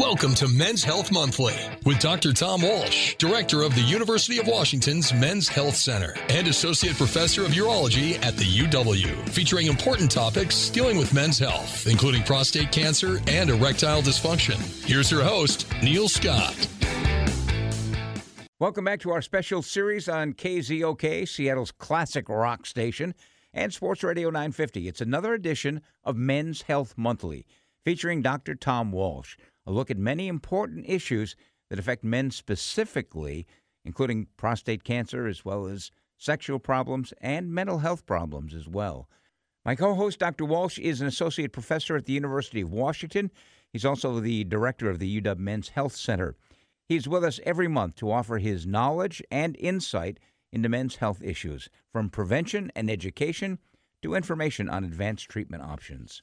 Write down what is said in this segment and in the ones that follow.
Welcome to Men's Health Monthly with Dr. Tom Walsh, Director of the University of Washington's Men's Health Center and Associate Professor of Urology at the UW, featuring important topics dealing with men's health, including prostate cancer and erectile dysfunction. Here's your host, Neil Scott. Welcome back to our special series on KZOK, Seattle's classic rock station, and Sports Radio 950. It's another edition of Men's Health Monthly, featuring Dr. Tom Walsh a look at many important issues that affect men specifically, including prostate cancer as well as sexual problems and mental health problems as well. My co host, Dr. Walsh, is an associate professor at the University of Washington. He's also the director of the UW Men's Health Center. He's with us every month to offer his knowledge and insight into men's health issues, from prevention and education to information on advanced treatment options.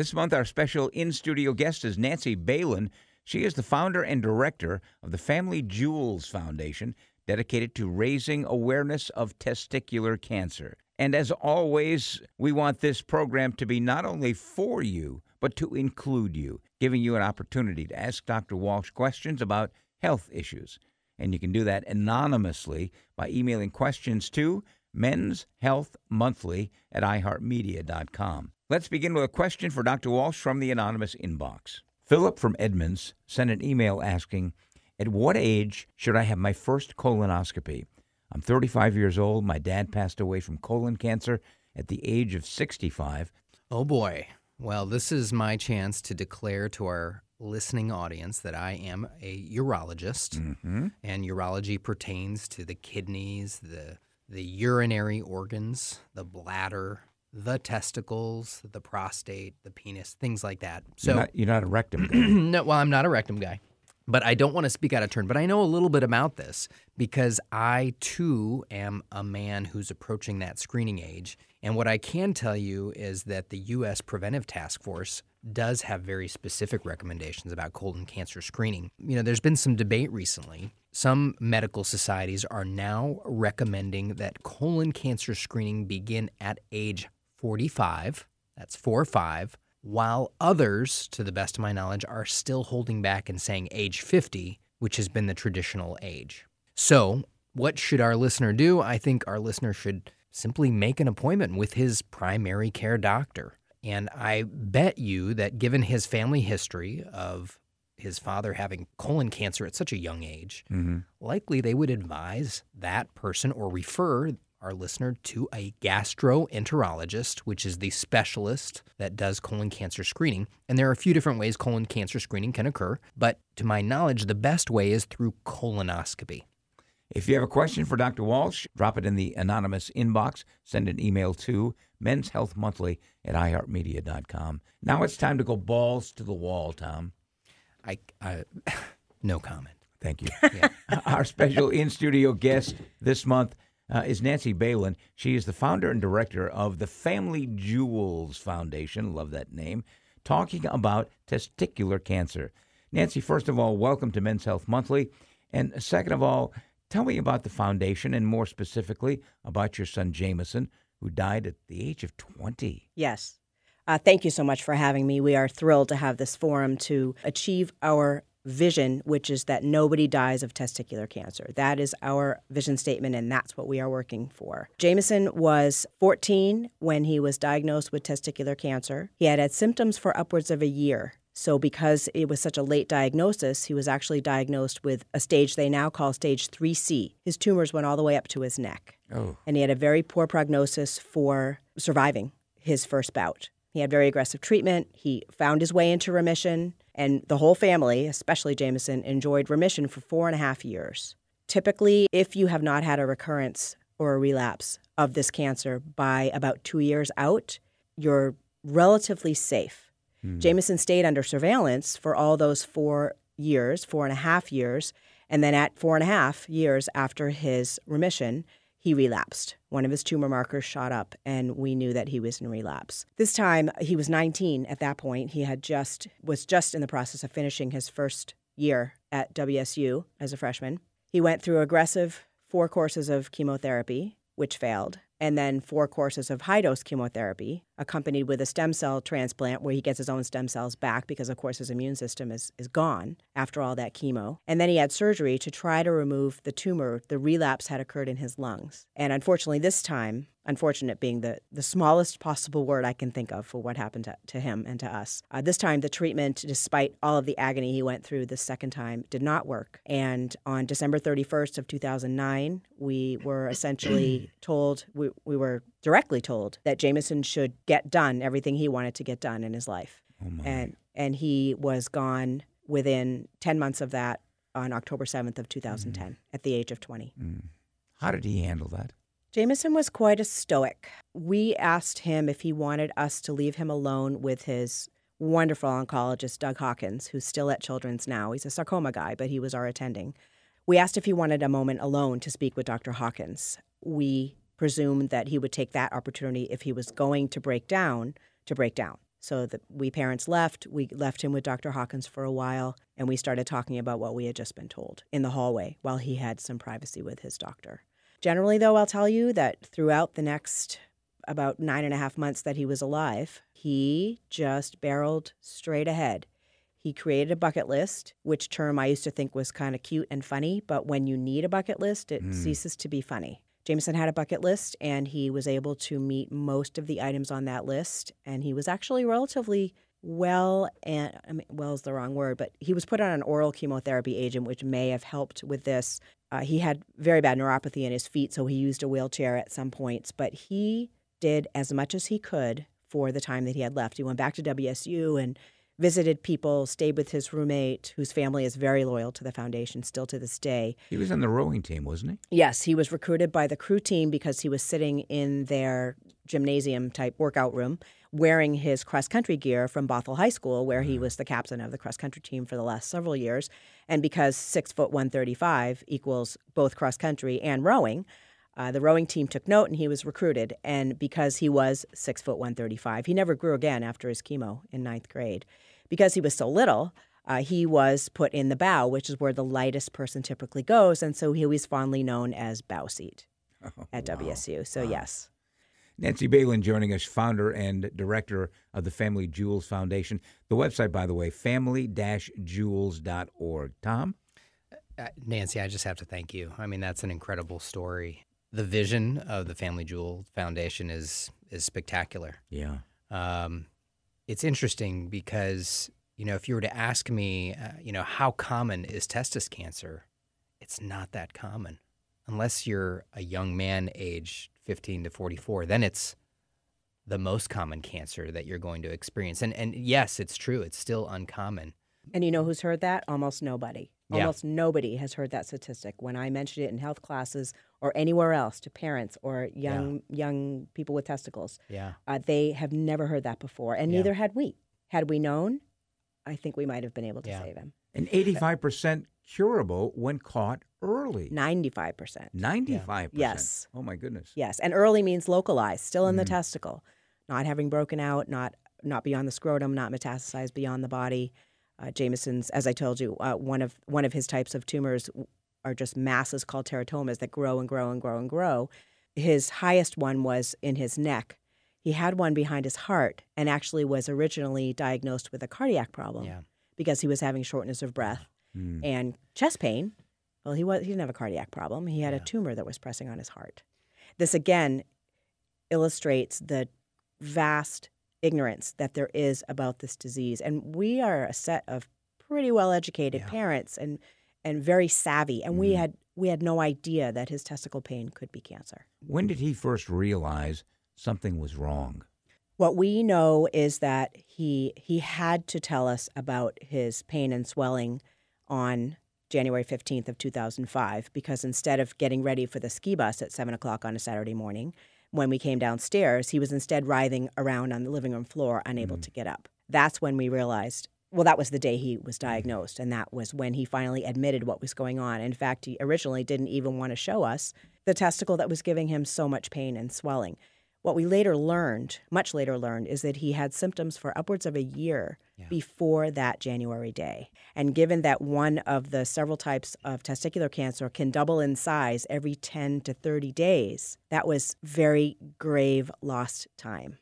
This month, our special in studio guest is Nancy Balin. She is the founder and director of the Family Jewels Foundation, dedicated to raising awareness of testicular cancer. And as always, we want this program to be not only for you, but to include you, giving you an opportunity to ask Dr. Walsh questions about health issues. And you can do that anonymously by emailing questions to Men's Health Monthly at iHeartMedia.com. Let's begin with a question for Dr. Walsh from the anonymous inbox. Philip from Edmonds sent an email asking, At what age should I have my first colonoscopy? I'm 35 years old. My dad passed away from colon cancer at the age of 65. Oh boy. Well, this is my chance to declare to our listening audience that I am a urologist, mm-hmm. and urology pertains to the kidneys, the the urinary organs, the bladder, the testicles, the prostate, the penis, things like that. So you're not, you're not a rectum guy. no, well, I'm not a rectum guy. But I don't want to speak out of turn, but I know a little bit about this because I too am a man who's approaching that screening age. And what I can tell you is that the U.S. Preventive Task Force does have very specific recommendations about colon cancer screening. You know, there's been some debate recently. Some medical societies are now recommending that colon cancer screening begin at age 45, that's 4 5, while others, to the best of my knowledge, are still holding back and saying age 50, which has been the traditional age. So, what should our listener do? I think our listener should simply make an appointment with his primary care doctor. And I bet you that given his family history of his father having colon cancer at such a young age, mm-hmm. likely they would advise that person or refer our listener to a gastroenterologist, which is the specialist that does colon cancer screening. And there are a few different ways colon cancer screening can occur, but to my knowledge, the best way is through colonoscopy. If you have a question for Dr. Walsh, drop it in the anonymous inbox. Send an email to Men's Health Monthly at iHeartMedia.com. Now it's time to go balls to the wall, Tom. I, I no comment. Thank you. Yeah. Our special in studio guest this month uh, is Nancy Balin. She is the founder and director of the Family Jewels Foundation. Love that name. Talking about testicular cancer. Nancy, first of all, welcome to Men's Health Monthly. And second of all, tell me about the foundation and more specifically about your son Jameson, who died at the age of 20. Yes. Uh, thank you so much for having me. We are thrilled to have this forum to achieve our vision, which is that nobody dies of testicular cancer. That is our vision statement, and that's what we are working for. Jameson was 14 when he was diagnosed with testicular cancer. He had had symptoms for upwards of a year. So, because it was such a late diagnosis, he was actually diagnosed with a stage they now call stage 3C. His tumors went all the way up to his neck. Oh. And he had a very poor prognosis for surviving his first bout. He had very aggressive treatment. He found his way into remission. And the whole family, especially Jameson, enjoyed remission for four and a half years. Typically, if you have not had a recurrence or a relapse of this cancer by about two years out, you're relatively safe. Mm. Jameson stayed under surveillance for all those four years, four and a half years. And then at four and a half years after his remission, he relapsed. One of his tumor markers shot up, and we knew that he was in relapse. This time, he was 19 at that point. He had just was just in the process of finishing his first year at WSU as a freshman. He went through aggressive four courses of chemotherapy, which failed. And then four courses of high dose chemotherapy, accompanied with a stem cell transplant where he gets his own stem cells back because, of course, his immune system is, is gone after all that chemo. And then he had surgery to try to remove the tumor. The relapse had occurred in his lungs. And unfortunately, this time, unfortunate being the, the smallest possible word I can think of for what happened to, to him and to us. Uh, this time, the treatment, despite all of the agony he went through the second time, did not work. And on December 31st of 2009, we were essentially told, we, we were directly told that Jameson should get done everything he wanted to get done in his life. Oh. And, and he was gone within 10 months of that on October 7th of 2010 at the age of 20. Mm. How did he handle that? Jameson was quite a stoic. We asked him if he wanted us to leave him alone with his wonderful oncologist, Doug Hawkins, who's still at Children's now. He's a sarcoma guy, but he was our attending. We asked if he wanted a moment alone to speak with Dr. Hawkins. We presumed that he would take that opportunity if he was going to break down, to break down. So that we parents left, we left him with Dr. Hawkins for a while, and we started talking about what we had just been told in the hallway while he had some privacy with his doctor. Generally, though, I'll tell you that throughout the next about nine and a half months that he was alive, he just barreled straight ahead. He created a bucket list, which term I used to think was kind of cute and funny, but when you need a bucket list, it Mm. ceases to be funny. Jameson had a bucket list and he was able to meet most of the items on that list. And he was actually relatively well, and I mean, well is the wrong word, but he was put on an oral chemotherapy agent, which may have helped with this. Uh, he had very bad neuropathy in his feet, so he used a wheelchair at some points, but he did as much as he could for the time that he had left. He went back to WSU and visited people, stayed with his roommate, whose family is very loyal to the foundation still to this day. He was on the rowing team, wasn't he? Yes, he was recruited by the crew team because he was sitting in their gymnasium type workout room wearing his cross country gear from Bothell High School, where he was the captain of the cross country team for the last several years. And because six foot 135 equals both cross country and rowing, uh, the rowing team took note and he was recruited. And because he was six foot 135, he never grew again after his chemo in ninth grade. Because he was so little, uh, he was put in the bow, which is where the lightest person typically goes. And so he was fondly known as bow seat at WSU. So, yes. Nancy Balin joining us, founder and director of the Family Jewels Foundation. The website, by the way, family-jewels.org. Tom? Uh, Nancy, I just have to thank you. I mean, that's an incredible story. The vision of the Family Jewel Foundation is is spectacular. Yeah. Um, it's interesting because you know if you were to ask me, uh, you know, how common is testis cancer? It's not that common, unless you're a young man, age 15 to 44. Then it's the most common cancer that you're going to experience. And and yes, it's true. It's still uncommon. And you know who's heard that? Almost nobody. Yeah. Almost nobody has heard that statistic. When I mentioned it in health classes or anywhere else to parents or young young people with testicles, Yeah. uh, they have never heard that before, and Yeah. neither had we. Had we known, I think we might have been able to Yeah. save him. And 85% curable when caught early. Ninety-five percent. 95%. Yes. Oh, my goodness. Yes, and early means localized, still in the Mhm. testicle, not having broken out, not not beyond the scrotum, not metastasized beyond the body. Uh, Jameson's, as I told you, uh, one of one of his types of tumors are just masses called teratomas that grow and grow and grow and grow. His highest one was in his neck. He had one behind his heart, and actually was originally diagnosed with a cardiac problem Yeah. because he was having shortness of breath Hmm. and chest pain. Well, he was he didn't have a cardiac problem. He had a tumor that was pressing on his heart. This again illustrates the vast ignorance that there is about this disease, and we are a set of pretty well educated Yeah. parents and and very savvy, and we Mhm. had we had no idea that his testicle pain could be cancer. When did he first realize something was wrong? What we know is that he he had to tell us about his pain and swelling on January 15th of 2005 because instead of getting ready for the ski bus at 7 o'clock on a Saturday morning, when we came downstairs, he was instead writhing around on the living room floor, unable mm-hmm. to get up. That's when we realized, well, that was the day he was mm-hmm. diagnosed, and that was when he finally admitted what was going on. In fact, he originally didn't even want to show us the testicle that was giving him so much pain and swelling. What we later learned, much later learned, is that he had symptoms for upwards of a year before that January day. And given that one of the several types of testicular cancer can double in size every 10 to 30 days, that was very grave lost time.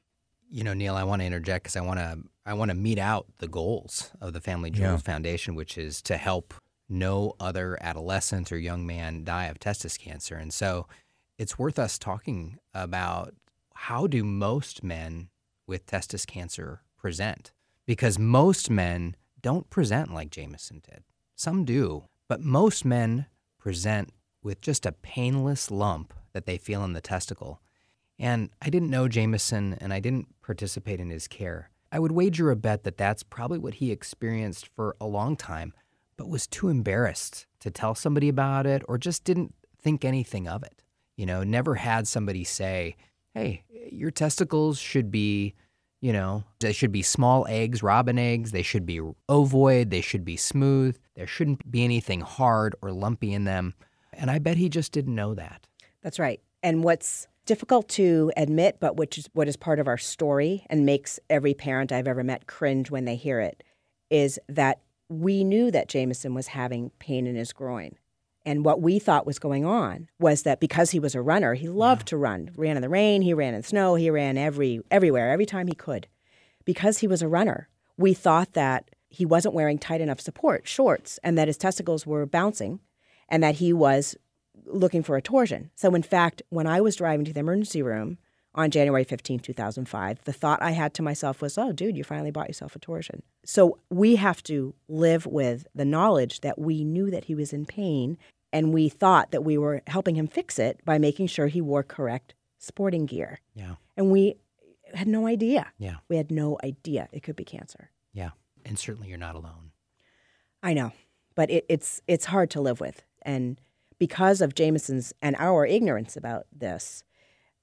You know, Neil, I want to interject because I want to I want to meet out the goals of the Family Jewels Foundation, which is to help no other adolescent or young man die of testis cancer. And so, it's worth us talking about how do most men with testis cancer present? Because most men don't present like Jameson did. Some do, but most men present with just a painless lump that they feel in the testicle. And I didn't know Jameson and I didn't participate in his care. I would wager a bet that that's probably what he experienced for a long time, but was too embarrassed to tell somebody about it or just didn't think anything of it. You know, never had somebody say, hey, your testicles should be, you know, they should be small eggs, robin eggs. They should be ovoid. They should be smooth. There shouldn't be anything hard or lumpy in them. And I bet he just didn't know that. That's right. And what's difficult to admit, but which is what is part of our story and makes every parent I've ever met cringe when they hear it, is that we knew that Jameson was having pain in his groin. And what we thought was going on was that because he was a runner, he loved to run. Ran in the rain, he ran in the snow, he ran every everywhere, every time he could. Because he was a runner, we thought that he wasn't wearing tight enough support shorts and that his testicles were bouncing and that he was looking for a torsion. So in fact, when I was driving to the emergency room on January 15, 2005, the thought I had to myself was, "Oh, dude, you finally bought yourself a torsion." So we have to live with the knowledge that we knew that he was in pain and we thought that we were helping him fix it by making sure he wore correct sporting gear. Yeah. And we had no idea. Yeah. We had no idea it could be cancer. Yeah. And certainly you're not alone. I know, but it, it's it's hard to live with, and because of Jameson's and our ignorance about this,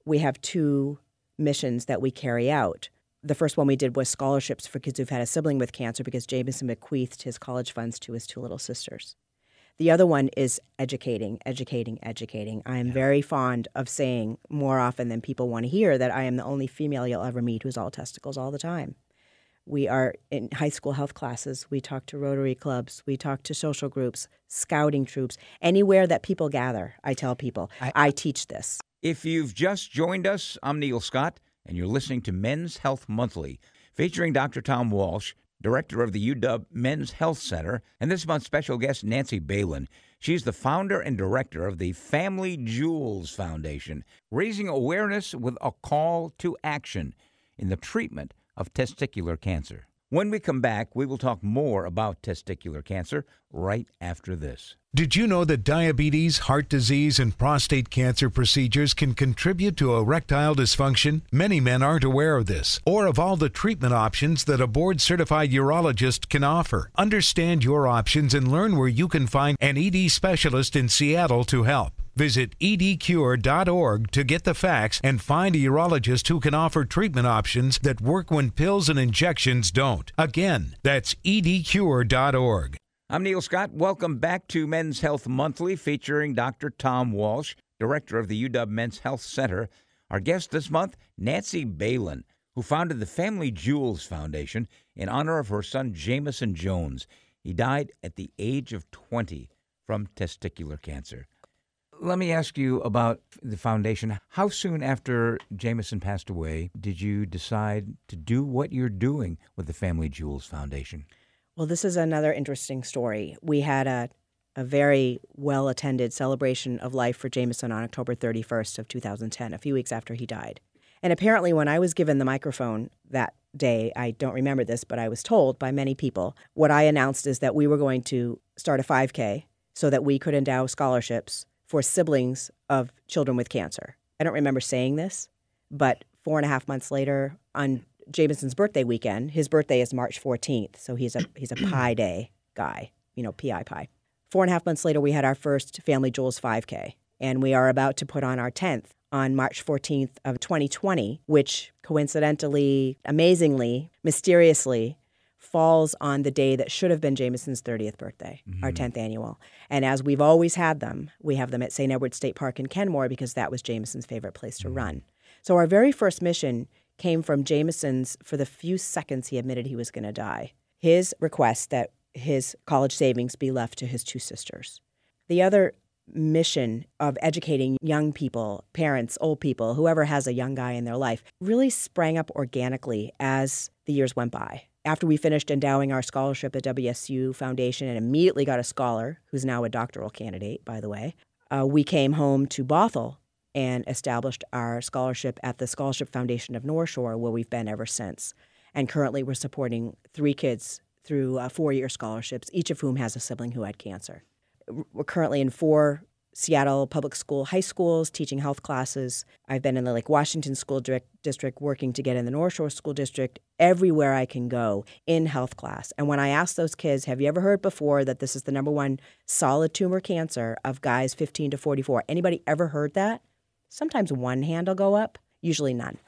we have two missions that we carry out. The first one we did was scholarships for kids who've had a sibling with cancer because Jameson bequeathed his college funds to his two little sisters. The other one is educating, educating, educating. I am very fond of saying more often than people want to hear that I am the only female you'll ever meet who's all testicles all the time. We are in high school health classes. We talk to Rotary clubs. We talk to social groups, scouting troops, anywhere that people gather. I tell people, I, teach this. If you've just joined us, I'm Neil Scott, and you're listening to Men's Health Monthly, featuring Dr. Tom Walsh, director of the UW Men's Health Center, and this month's special guest, Nancy Balin. She's the founder and director of the Family Jewels Foundation, raising awareness with a call to action in the treatment of testicular cancer. When we come back, we will talk more about testicular cancer right after this. Did you know that diabetes, heart disease, and prostate cancer procedures can contribute to erectile dysfunction? Many men aren't aware of this or of all the treatment options that a board certified urologist can offer. Understand your options and learn where you can find an ED specialist in Seattle to help. Visit edcure.org to get the facts and find a urologist who can offer treatment options that work when pills and injections don't. Again, that's edcure.org. I'm Neil Scott. Welcome back to Men's Health Monthly featuring Dr. Tom Walsh, director of the UW Men's Health Center. Our guest this month, Nancy Balin, who founded the Family Jewels Foundation in honor of her son Jameson Jones. He died at the age of 20 from testicular cancer. Let me ask you about the foundation. How soon after Jameson passed away did you decide to do what you're doing with the Family Jewels Foundation? Well, this is another interesting story. We had a, a very well attended celebration of life for Jameson on October 31st of 2010, a few weeks after he died. And apparently when I was given the microphone that day, I don't remember this, but I was told by many people, what I announced is that we were going to start a 5K so that we could endow scholarships for siblings of children with cancer. I don't remember saying this, but four and a half months later, on Jameson's birthday weekend, his birthday is March 14th, so he's a he's a Pi Day guy, you know, PI Pi. Four and a half months later, we had our first Family Jewels 5K, and we are about to put on our 10th on March 14th of 2020, which coincidentally, amazingly, mysteriously falls on the day that should have been Jameson's 30th birthday, our mm-hmm. 10th annual. And as we've always had them, we have them at St. Edward State Park in Kenmore because that was Jameson's favorite place to mm-hmm. run. So our very first mission came from Jameson's for the few seconds he admitted he was going to die. His request that his college savings be left to his two sisters. The other mission of educating young people, parents, old people, whoever has a young guy in their life, really sprang up organically as the years went by. After we finished endowing our scholarship at WSU Foundation and immediately got a scholar, who's now a doctoral candidate, by the way, uh, we came home to Bothell and established our scholarship at the Scholarship Foundation of North Shore, where we've been ever since. And currently, we're supporting three kids through uh, four year scholarships, each of whom has a sibling who had cancer. We're currently in four Seattle public school high schools teaching health classes. I've been in the Lake Washington School District working to get in the North Shore School District, everywhere I can go in health class. And when I ask those kids, have you ever heard before that this is the number one solid tumor cancer of guys 15 to 44? Anybody ever heard that? Sometimes one hand will go up, usually none.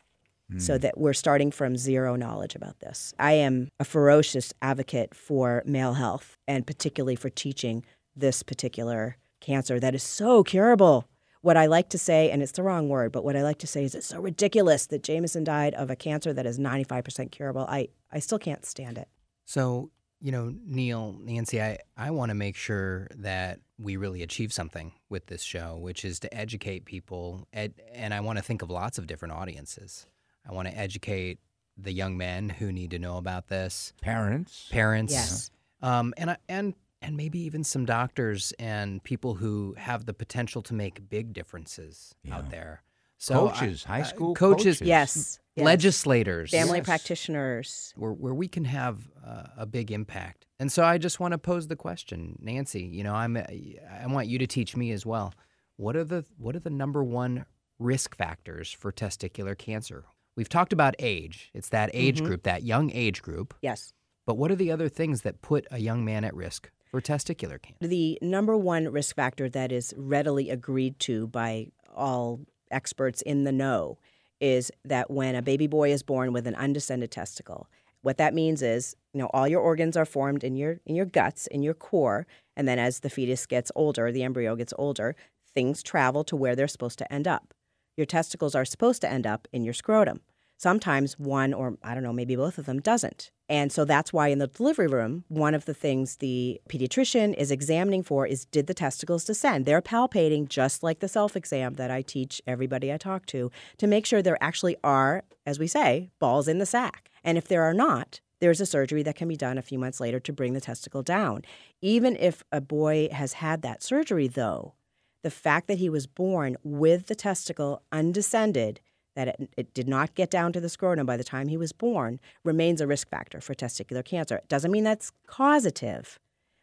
Mm. So that we're starting from zero knowledge about this. I am a ferocious advocate for male health and particularly for teaching this particular cancer that is so curable. What I like to say, and it's the wrong word, but what I like to say is it's so ridiculous that Jameson died of a cancer that is 95% curable. I, I still can't stand it. So, you know, Neil, Nancy, I, I want to make sure that we really achieve something with this show, which is to educate people. Ed, and I want to think of lots of different audiences. I want to educate the young men who need to know about this, parents, parents, yes, um, and I, and and maybe even some doctors and people who have the potential to make big differences yeah. out there. So coaches, I, high school coaches, coaches. Yes, yes. legislators, family yes. practitioners, where where we can have uh, a big impact. And so I just want to pose the question, Nancy. You know, I'm I want you to teach me as well. What are the what are the number one risk factors for testicular cancer? We've talked about age. It's that age mm-hmm. group, that young age group. Yes. But what are the other things that put a young man at risk for testicular cancer? The number one risk factor that is readily agreed to by all experts in the know is that when a baby boy is born with an undescended testicle, what that means is, you know, all your organs are formed in your in your guts, in your core, and then as the fetus gets older, the embryo gets older, things travel to where they're supposed to end up. Your testicles are supposed to end up in your scrotum. Sometimes one or I don't know, maybe both of them doesn't. And so that's why in the delivery room, one of the things the pediatrician is examining for is did the testicles descend? They're palpating just like the self exam that I teach everybody I talk to to make sure there actually are, as we say, balls in the sack. And if there are not, there's a surgery that can be done a few months later to bring the testicle down. Even if a boy has had that surgery, though, the fact that he was born with the testicle undescended that it, it, did not get down to the scrotum by the time he was born remains a risk factor for testicular cancer. It doesn't mean that's causative,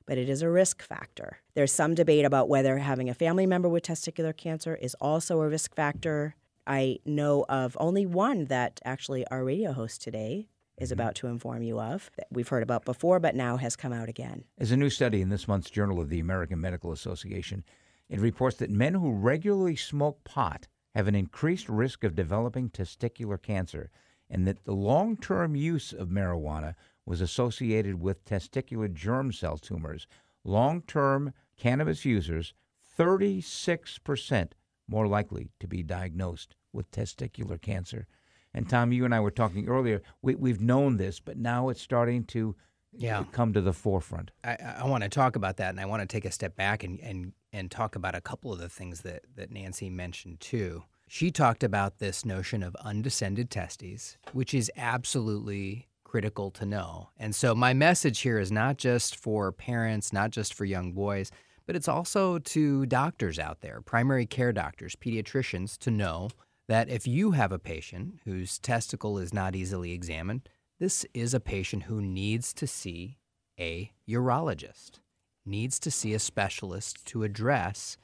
but it is a risk factor. There's some debate about whether having a family member with testicular cancer is also a risk factor. I know of only one that actually our radio host today is mm-hmm. about to inform you of that we've heard about before, but now has come out again. As a new study in this month's Journal of the American Medical Association, it reports that men who regularly smoke pot have an increased risk of developing testicular cancer, and that the long term use of marijuana was associated with testicular germ cell tumors. Long term cannabis users, 36% more likely to be diagnosed with testicular cancer. And Tom, you and I were talking earlier. We, we've known this, but now it's starting to yeah. come to the forefront. I, I want to talk about that, and I want to take a step back and, and and talk about a couple of the things that, that Nancy mentioned too. She talked about this notion of undescended testes, which is absolutely critical to know. And so, my message here is not just for parents, not just for young boys, but it's also to doctors out there, primary care doctors, pediatricians, to know that if you have a patient whose testicle is not easily examined, this is a patient who needs to see a urologist needs to see a specialist to address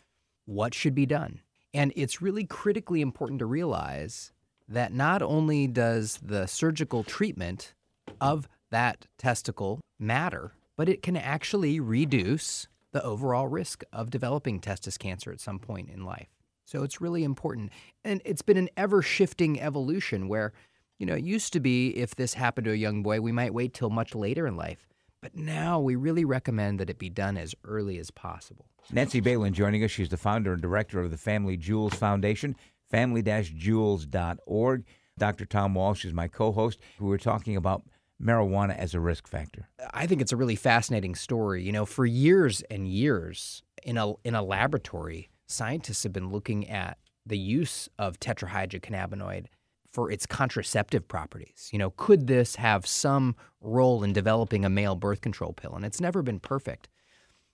what should be done. And it's really critically important to realize that not only does the surgical treatment of that testicle matter, but it can actually reduce the overall risk of developing testis cancer at some point in life. So it's really important. And it's been an ever shifting evolution where, you know, it used to be if this happened to a young boy, we might wait till much later in life. But now we really recommend that it be done as early as possible. Nancy Balin joining us. She's the founder and director of the Family Jewels Foundation. family-jewels.org. Dr. Tom Walsh is my co-host. We were talking about marijuana as a risk factor. I think it's a really fascinating story. You know, for years and years in a in a laboratory, scientists have been looking at the use of tetrahydrocannabinoid for its contraceptive properties. You know, could this have some role in developing a male birth control pill? And it's never been perfect.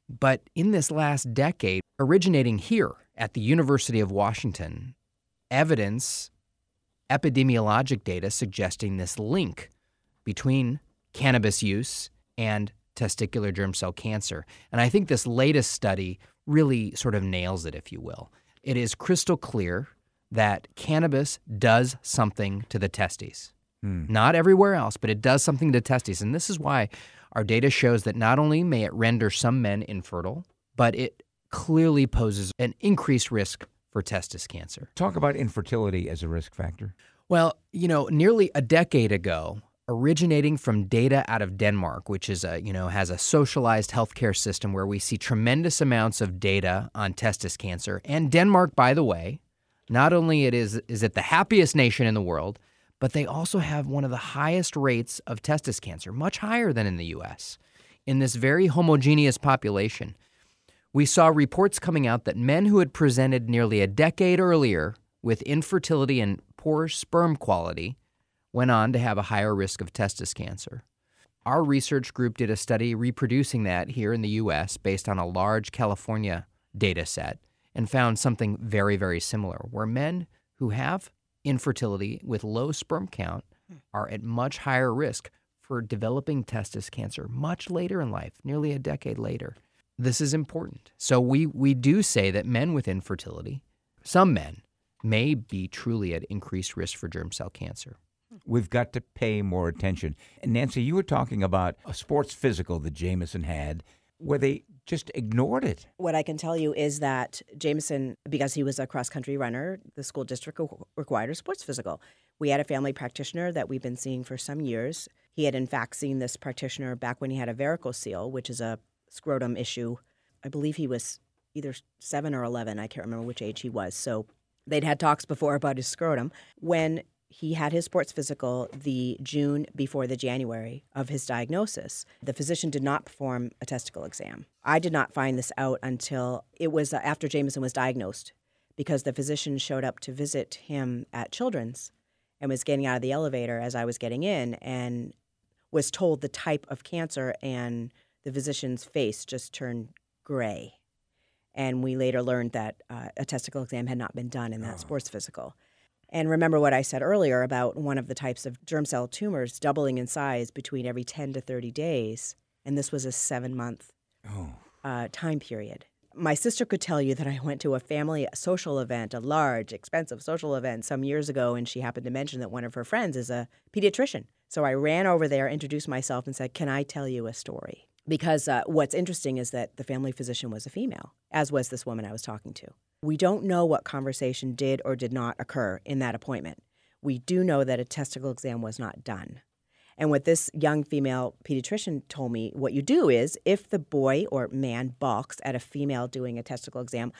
But in this last decade, originating here at the University of Washington, evidence, epidemiologic data suggesting this link between cannabis use and testicular germ cell cancer. And I think this latest study really sort of nails it, if you will. It is crystal clear that cannabis does something to the testes. Hmm. Not everywhere else, but it does something to testes. And this is why our data shows that not only may it render some men infertile, but it clearly poses an increased risk for testis cancer. Talk about infertility as a risk factor. Well, you know, nearly a decade ago, originating from data out of Denmark, which is a, you know, has a socialized healthcare system where we see tremendous amounts of data on testis cancer. And Denmark, by the way, not only it is is it the happiest nation in the world, but they also have one of the highest rates of testis cancer, much higher than in the US. In this very homogeneous population, we saw reports coming out that men who had presented nearly a decade earlier with infertility and poor sperm quality went on to have a higher risk of testis cancer. Our research group did a study reproducing that here in the US based on a large California data set and found something very, very similar, where men who have infertility with low sperm count hmm. are at much higher risk for developing testis cancer much later in life, nearly a decade later. This is important. So we, we do say that men with infertility, some men, may be truly at increased risk for germ cell cancer. Hmm. We've got to pay more attention. And Nancy, you were talking about a sports physical that Jameson had where they just ignored it. What I can tell you is that Jameson, because he was a cross country runner, the school district required a sports physical. We had a family practitioner that we've been seeing for some years. He had, in fact, seen this practitioner back when he had a varicocele, which is a scrotum issue. I believe he was either seven or 11. I can't remember which age he was. So they'd had talks before about his scrotum. When he had his sports physical the June before the January of his diagnosis. The physician did not perform a testicle exam. I did not find this out until it was uh, after Jameson was diagnosed because the physician showed up to visit him at Children's and was getting out of the elevator as I was getting in and was told the type of cancer and the physician's face just turned gray. And we later learned that uh, a testicle exam had not been done in that oh. sports physical. And remember what I said earlier about one of the types of germ cell tumors doubling in size between every 10 to 30 days. And this was a seven month oh. uh, time period. My sister could tell you that I went to a family social event, a large, expensive social event some years ago, and she happened to mention that one of her friends is a pediatrician. So I ran over there, introduced myself, and said, Can I tell you a story? Because uh, what's interesting is that the family physician was a female, as was this woman I was talking to. We don't know what conversation did or did not occur in that appointment. We do know that a testicle exam was not done. And what this young female pediatrician told me, what you do is if the boy or man balks at a female doing a testicle exam,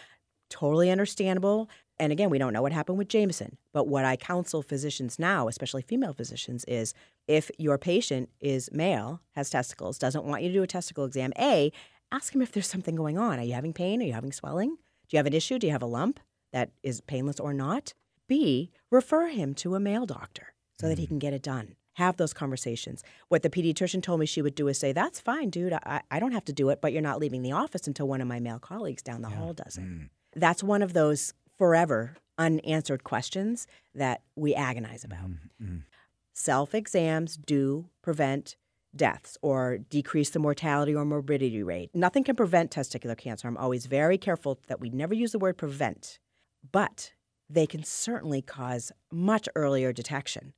totally understandable. And again, we don't know what happened with Jameson. But what I counsel physicians now, especially female physicians, is if your patient is male, has testicles, doesn't want you to do a testicle exam, A, ask him if there's something going on. Are you having pain? Are you having swelling? Do you have an issue? Do you have a lump that is painless or not? B, refer him to a male doctor so that he mm. can get it done. Have those conversations. What the pediatrician told me she would do is say, That's fine, dude. I, I don't have to do it, but you're not leaving the office until one of my male colleagues down the yeah. hall does it. Mm. That's one of those forever unanswered questions that we agonize about. Mm. Self exams do prevent deaths or decrease the mortality or morbidity rate. Nothing can prevent testicular cancer. I'm always very careful that we never use the word prevent, but they can certainly cause much earlier detection.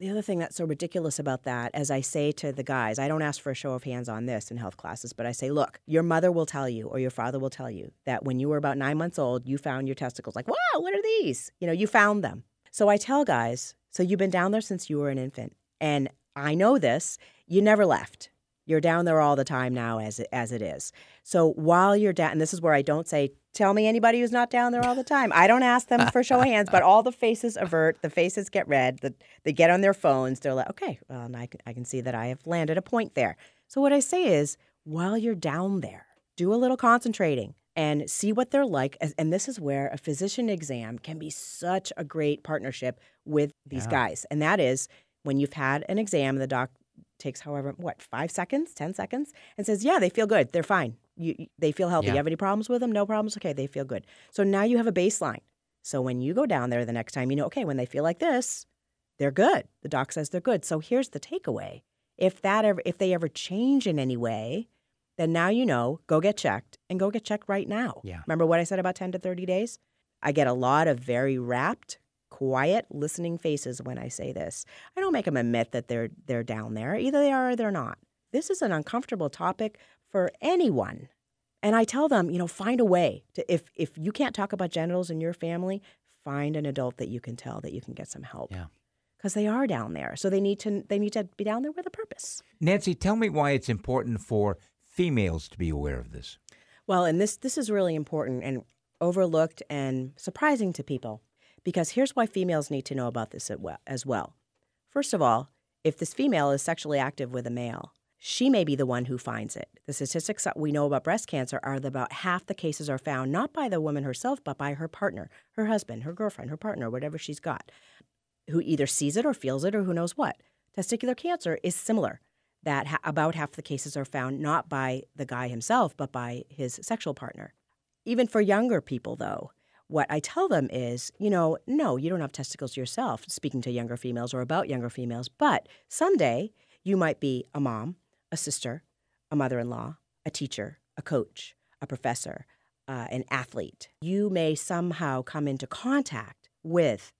The other thing that's so ridiculous about that, as I say to the guys, I don't ask for a show of hands on this in health classes, but I say, look, your mother will tell you or your father will tell you that when you were about nine months old, you found your testicles. Like, wow, what are these? You know, you found them. So I tell guys, so you've been down there since you were an infant. And I know this, you never left. You're down there all the time now as it, as it is. So while you're down, and this is where I don't say, tell me anybody who's not down there all the time. I don't ask them for show of hands, but all the faces avert, the faces get red, the, they get on their phones. They're like, okay, well, I can, I can see that I have landed a point there. So what I say is, while you're down there, do a little concentrating and see what they're like. And this is where a physician exam can be such a great partnership with these Yeah. guys. And that is when you've had an exam, the doc takes however what five seconds, ten seconds, and says, "Yeah, they feel good. They're fine. You, they feel healthy. Yeah. You have any problems with them? No problems. Okay, they feel good. So now you have a baseline. So when you go down there the next time, you know, okay, when they feel like this, they're good. The doc says they're good. So here's the takeaway: if that ever, if they ever change in any way, then now you know, go get checked and go get checked right now. Yeah. Remember what I said about 10 to 30 days? I get a lot of very rapt, quiet, listening faces when I say this. I don't make them admit that they're they're down there. Either they are or they're not. This is an uncomfortable topic for anyone. And I tell them, you know, find a way to if if you can't talk about genitals in your family, find an adult that you can tell that you can get some help. Yeah. Because they are down there. So they need to they need to be down there with a purpose. Nancy, tell me why it's important for females to be aware of this. Well, and this this is really important and overlooked and surprising to people because here's why females need to know about this as well. First of all, if this female is sexually active with a male, she may be the one who finds it. The statistics that we know about breast cancer are that about half the cases are found not by the woman herself, but by her partner, her husband, her girlfriend, her partner, whatever she's got, who either sees it or feels it or who knows what. Testicular cancer is similar. That ha- about half the cases are found not by the guy himself, but by his sexual partner. Even for younger people, though, what I tell them is, you know, no, you don't have testicles yourself, speaking to younger females or about younger females, but someday you might be a mom, a sister, a mother in law, a teacher, a coach, a professor, uh, an athlete. You may somehow come into contact with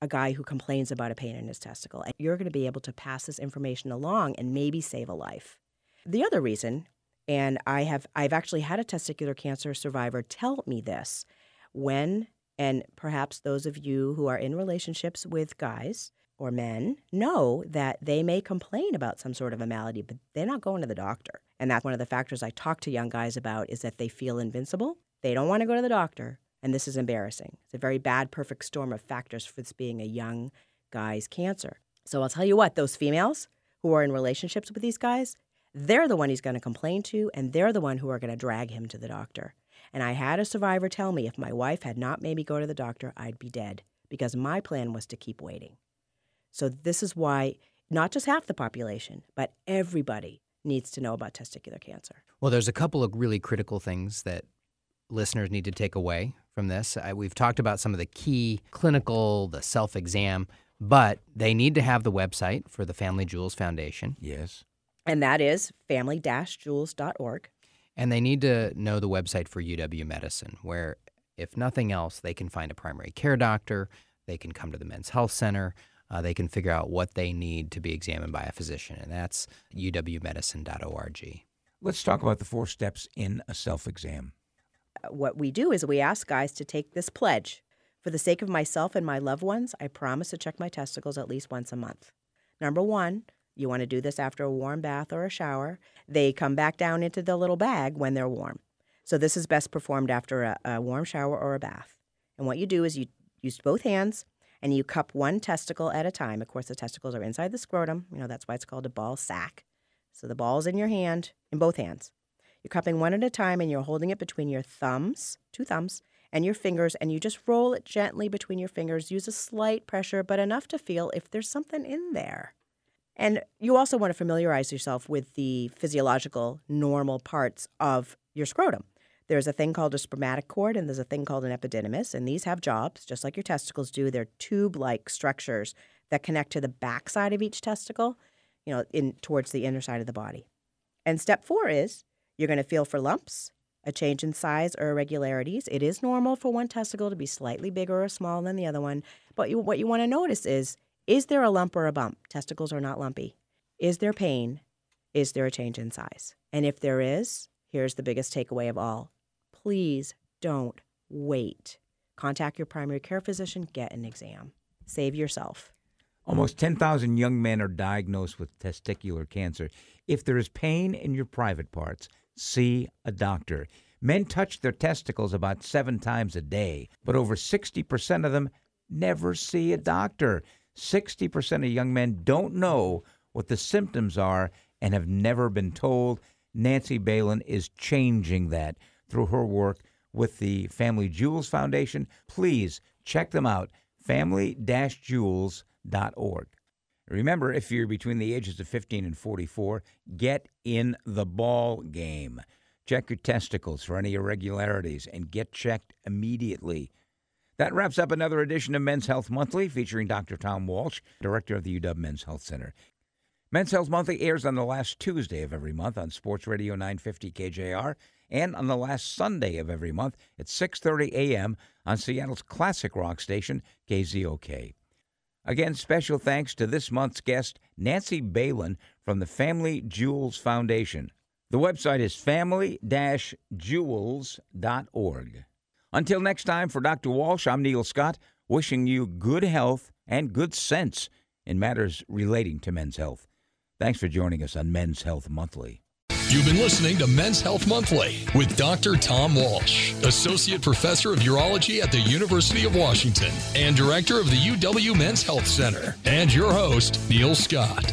a guy who complains about a pain in his testicle, and you're going to be able to pass this information along and maybe save a life. The other reason, and I have I've actually had a testicular cancer survivor tell me this when and perhaps those of you who are in relationships with guys or men know that they may complain about some sort of a malady, but they're not going to the doctor. And that's one of the factors I talk to young guys about is that they feel invincible. They don't want to go to the doctor, and this is embarrassing. It's a very bad perfect storm of factors for this being a young guy's cancer. So I'll tell you what, those females who are in relationships with these guys, they're the one he's going to complain to, and they're the one who are going to drag him to the doctor. And I had a survivor tell me if my wife had not made me go to the doctor, I'd be dead because my plan was to keep waiting. So this is why not just half the population, but everybody needs to know about testicular cancer. Well, there's a couple of really critical things that listeners need to take away from this. I, we've talked about some of the key clinical, the self exam, but they need to have the website for the Family Jewels Foundation, Yes. And that is family-jewels.org. and they need to know the website for UW Medicine, where, if nothing else, they can find a primary care doctor, they can come to the Men's Health Center, uh, they can figure out what they need to be examined by a physician, and that's uwmedicine.org. Let's talk about the four steps in a self exam. what we do is we ask guys to take this pledge. For the sake of myself and my loved ones, I promise to check my testicles at least once a month. Number one, you want to do this after a warm bath or a shower. They come back down into the little bag when they're warm. So this is best performed after a, a warm shower or a bath. And what you do is you use both hands and you cup one testicle at a time. Of course, the testicles are inside the scrotum. You know, that's why it's called a ball sack. So the ball's in your hand, in both hands. You're cupping one at a time and you're holding it between your thumbs, two thumbs, and your fingers, and you just roll it gently between your fingers. Use a slight pressure, but enough to feel if there's something in there. And you also want to familiarize yourself with the physiological, normal parts of your scrotum. There's a thing called a spermatic cord, and there's a thing called an epididymis, and these have jobs, just like your testicles do. They're tube like structures that connect to the backside of each testicle, you know, in towards the inner side of the body. And step four is you're going to feel for lumps, a change in size or irregularities. It is normal for one testicle to be slightly bigger or smaller than the other one. But you, what you want to notice is is there a lump or a bump? Testicles are not lumpy. Is there pain? Is there a change in size? And if there is, here's the biggest takeaway of all please don't wait. Contact your primary care physician, get an exam. Save yourself. Almost 10,000 young men are diagnosed with testicular cancer. If there is pain in your private parts, see a doctor. Men touch their testicles about seven times a day, but over 60% of them never see a doctor. 60% of young men don't know what the symptoms are and have never been told. Nancy Balin is changing that through her work with the Family Jewels Foundation. Please check them out, family jewels.org. Remember, if you're between the ages of 15 and 44, get in the ball game. Check your testicles for any irregularities and get checked immediately. That wraps up another edition of Men's Health Monthly featuring Dr. Tom Walsh, director of the UW Men's Health Center. Men's Health Monthly airs on the last Tuesday of every month on Sports Radio 950 KJR and on the last Sunday of every month at 6:30 a.m. on Seattle's classic rock station KZOK. Again, special thanks to this month's guest, Nancy Balin from the Family Jewels Foundation. The website is family-jewels.org. Until next time, for Dr. Walsh, I'm Neil Scott, wishing you good health and good sense in matters relating to men's health. Thanks for joining us on Men's Health Monthly. You've been listening to Men's Health Monthly with Dr. Tom Walsh, Associate Professor of Urology at the University of Washington and Director of the UW Men's Health Center, and your host, Neil Scott.